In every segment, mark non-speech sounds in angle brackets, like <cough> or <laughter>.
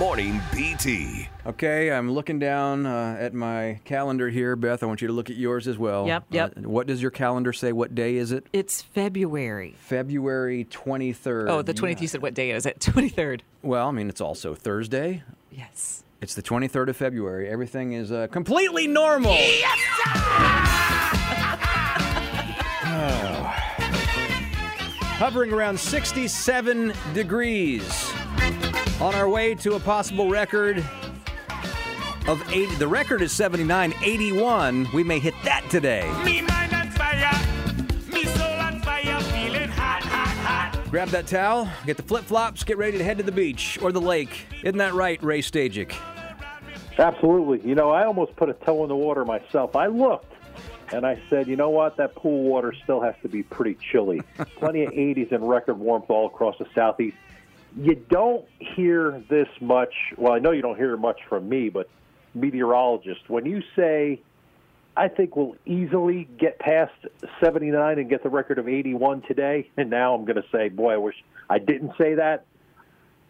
Good morning, BT. Okay, I'm looking down uh, at my calendar here, Beth. I want you to look at yours as well. Yep, yep. Uh, what does your calendar say? What day is it? It's February. February 23rd. Oh, the 20th. You said what day is it? <laughs> 23rd. Well, I mean, it's also Thursday. Yes. It's the 23rd of February. Everything is uh, completely normal. <laughs> Oh. Hovering around 67 degrees. On our way to a possible record of 80. The record is 79. 81. We may hit that today. Me mind on fire, me soul on fire, feeling hot, hot, hot. Grab that towel, get the flip flops, get ready to head to the beach or the lake. Isn't that right, Ray Stajic? Absolutely. You know, I almost put a toe in the water myself. I looked and I said, you know what? That pool water still has to be pretty chilly. <laughs> Plenty of 80s and record warmth all across the southeast. You don't hear this much. Well, I know you don't hear much from me, but meteorologists, when you say, I think we'll easily get past 79 and get the record of 81 today, <laughs> and now I'm going to say, boy, I wish I didn't say that.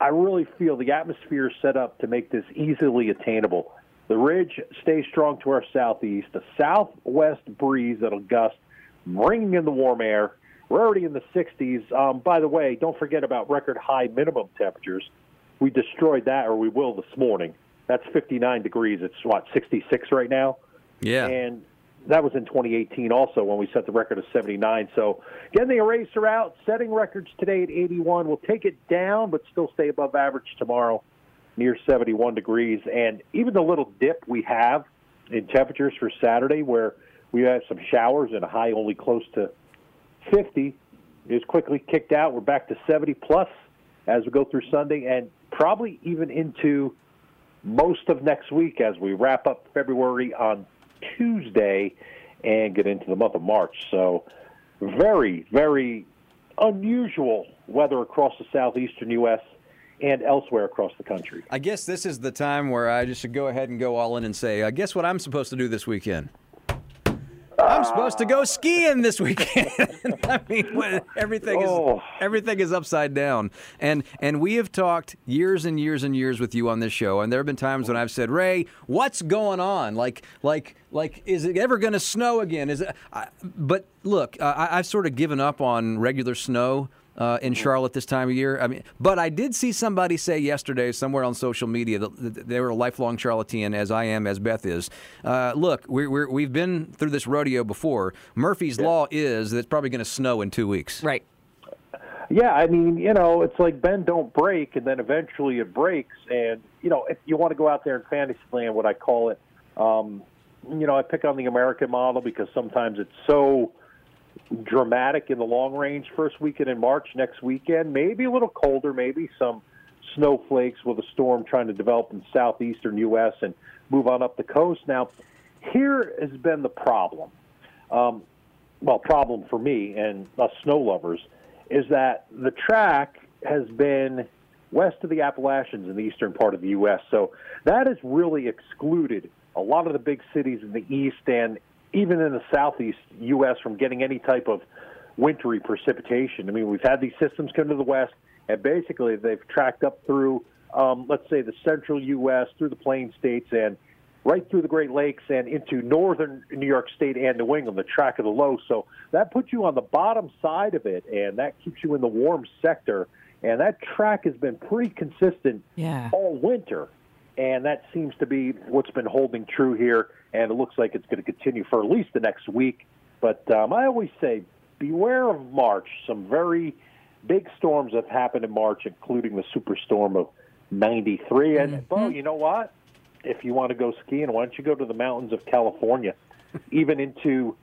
I really feel the atmosphere is set up to make this easily attainable. The ridge stays strong to our southeast. A southwest breeze that'll gust, bringing in the warm air. We're already in the 60s. Um, by the way, don't forget about record high minimum temperatures. We destroyed that, or we will this morning. That's 59 degrees. It's what 66 right now. Yeah. And that was in 2018 also when we set the record of 79. So getting the eraser out, setting records today at 81. We'll take it down, but still stay above average tomorrow, near 71 degrees. And even the little dip we have in temperatures for Saturday, where we have some showers and a high only close to 50, is quickly kicked out. We're back to 70 plus as we go through Sunday, and probably even into most of next week as we wrap up February on Tuesday and get into the month of March. So, very, very unusual weather across the southeastern U.S. and elsewhere across the country. I guess this is the time where I just should go ahead and go all in and say, I guess what I'm supposed to do this weekend. I'm supposed to go skiing this weekend. <laughs> I mean, everything is Oh. everything is upside down, and and we have talked years and years and years with you on this show, and there have been times when I've said, Ray, what's going on? Like like like, is it ever going to snow again? Is it? I, but look, uh, I, I've sort of given up on regular snow uh, in Charlotte this time of year. I mean, but I did see somebody say yesterday somewhere on social media that, that they were a lifelong Charlottean, as I am, as Beth is. Uh, look, we're, we're, we've been through this rodeo before. Murphy's law is that it's probably going to snow in two weeks. Right. Yeah, I mean, you know, it's like Ben don't break, and then eventually it breaks. And you know, if you want to go out there in fantasy land, what I call it, um, you know, I pick on the American model because sometimes it's so dramatic in the long range. First weekend in March, next weekend, maybe a little colder, maybe some snowflakes with a storm trying to develop in southeastern U.S. and move on up the coast. Now, here has been the problem. Um, well, problem for me and us snow lovers is that the track has been west of the Appalachians in the eastern part of the U.S. So that has really excluded a lot of the big cities in the east and even in the southeast U.S. from getting any type of wintry precipitation. I mean, we've had these systems come to the west, and basically they've tracked up through, um, let's say, the central U.S., through the plain states, and right through the Great Lakes and into northern New York State and New England, the track of the low. So that puts you on the bottom side of it, and that keeps you in the warm sector. And that track has been pretty consistent Yeah. all winter. And that seems to be what's been holding true here. And it looks like it's going to continue for at least the next week. But um, I always say beware of March. Some very big storms have happened in March, including the superstorm of 93. And, well, you know what? If you want to go skiing, why don't you go to the mountains of California, <laughs> even into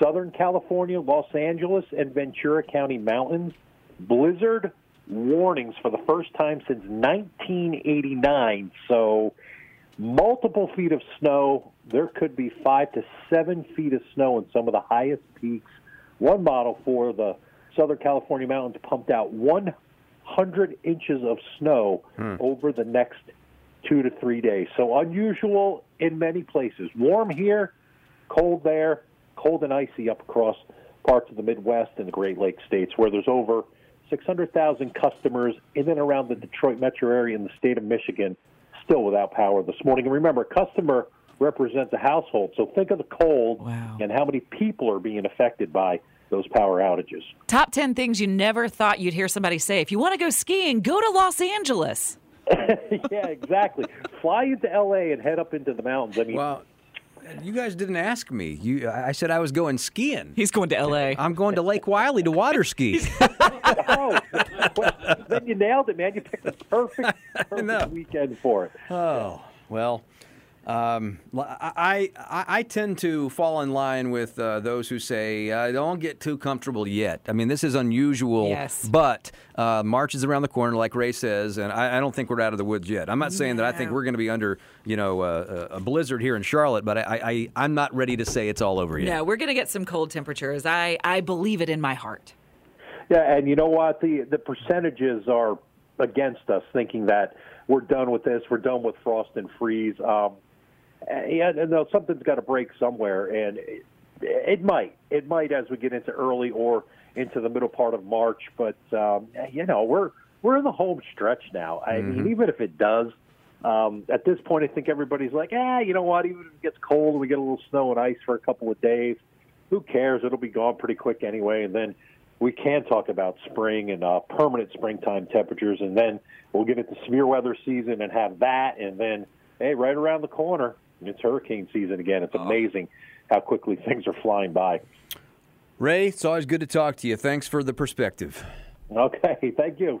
Southern California, Los Angeles, and Ventura County mountains? Blizzard warnings for the first time since 1989. So, multiple feet of snow. There could be five to seven feet of snow in some of the highest peaks. One model for the Southern California mountains pumped out 100 inches of snow hmm. over the next two to three days. So unusual in many places. Warm here, cold there, cold and icy up across parts of the Midwest and the Great Lakes states where there's over 600,000 customers in and around the Detroit metro area in the state of Michigan still without power this morning. And remember, a customer represents a household. So think of the cold Wow. and how many people are being affected by those power outages. Top 10 things you never thought you'd hear somebody say. If you want to go skiing, go to Los Angeles. <laughs> yeah, exactly. Fly into L.A. and head up into the mountains. I mean, Well, you guys didn't ask me. You, I said I was going skiing. He's going to LA. I'm going to Lake Wylie to water ski. oh, well, <laughs> then you nailed it, man. You picked the perfect, <laughs> perfect weekend for it. Oh well, um, I, I I tend to fall in line with uh, those who say uh, don't get too comfortable yet. I mean, this is unusual, Yes. but uh, March is around the corner, like Ray says, and I, I don't think we're out of the woods yet. I'm not saying that I think we're going to be under you know uh, a blizzard here in Charlotte, but I, I I'm not ready to say it's all over yet. No, we're going to get some cold temperatures. I, I believe it in my heart. Yeah, and you know what? The the percentages are against us, thinking that we're done with this, we're done with frost and freeze. Um, and, and no, something's got to break somewhere, and it, it might, it might as we get into early or into the middle part of March. But um, you know, we're we're in the home stretch now. I mean, even if it does. Um, at this point, I think everybody's like, ah, you know what? Even if it gets cold and we get a little snow and ice for a couple of days, who cares? It'll be gone pretty quick anyway. And then we can talk about spring and uh, permanent springtime temperatures, and then we'll get into severe weather season and have that, and then hey, right around the corner, it's hurricane season again. It's uh-huh. amazing how quickly <laughs> things are flying by. Ray, it's always good to talk to you. Thanks for the perspective. Okay, <laughs> thank you.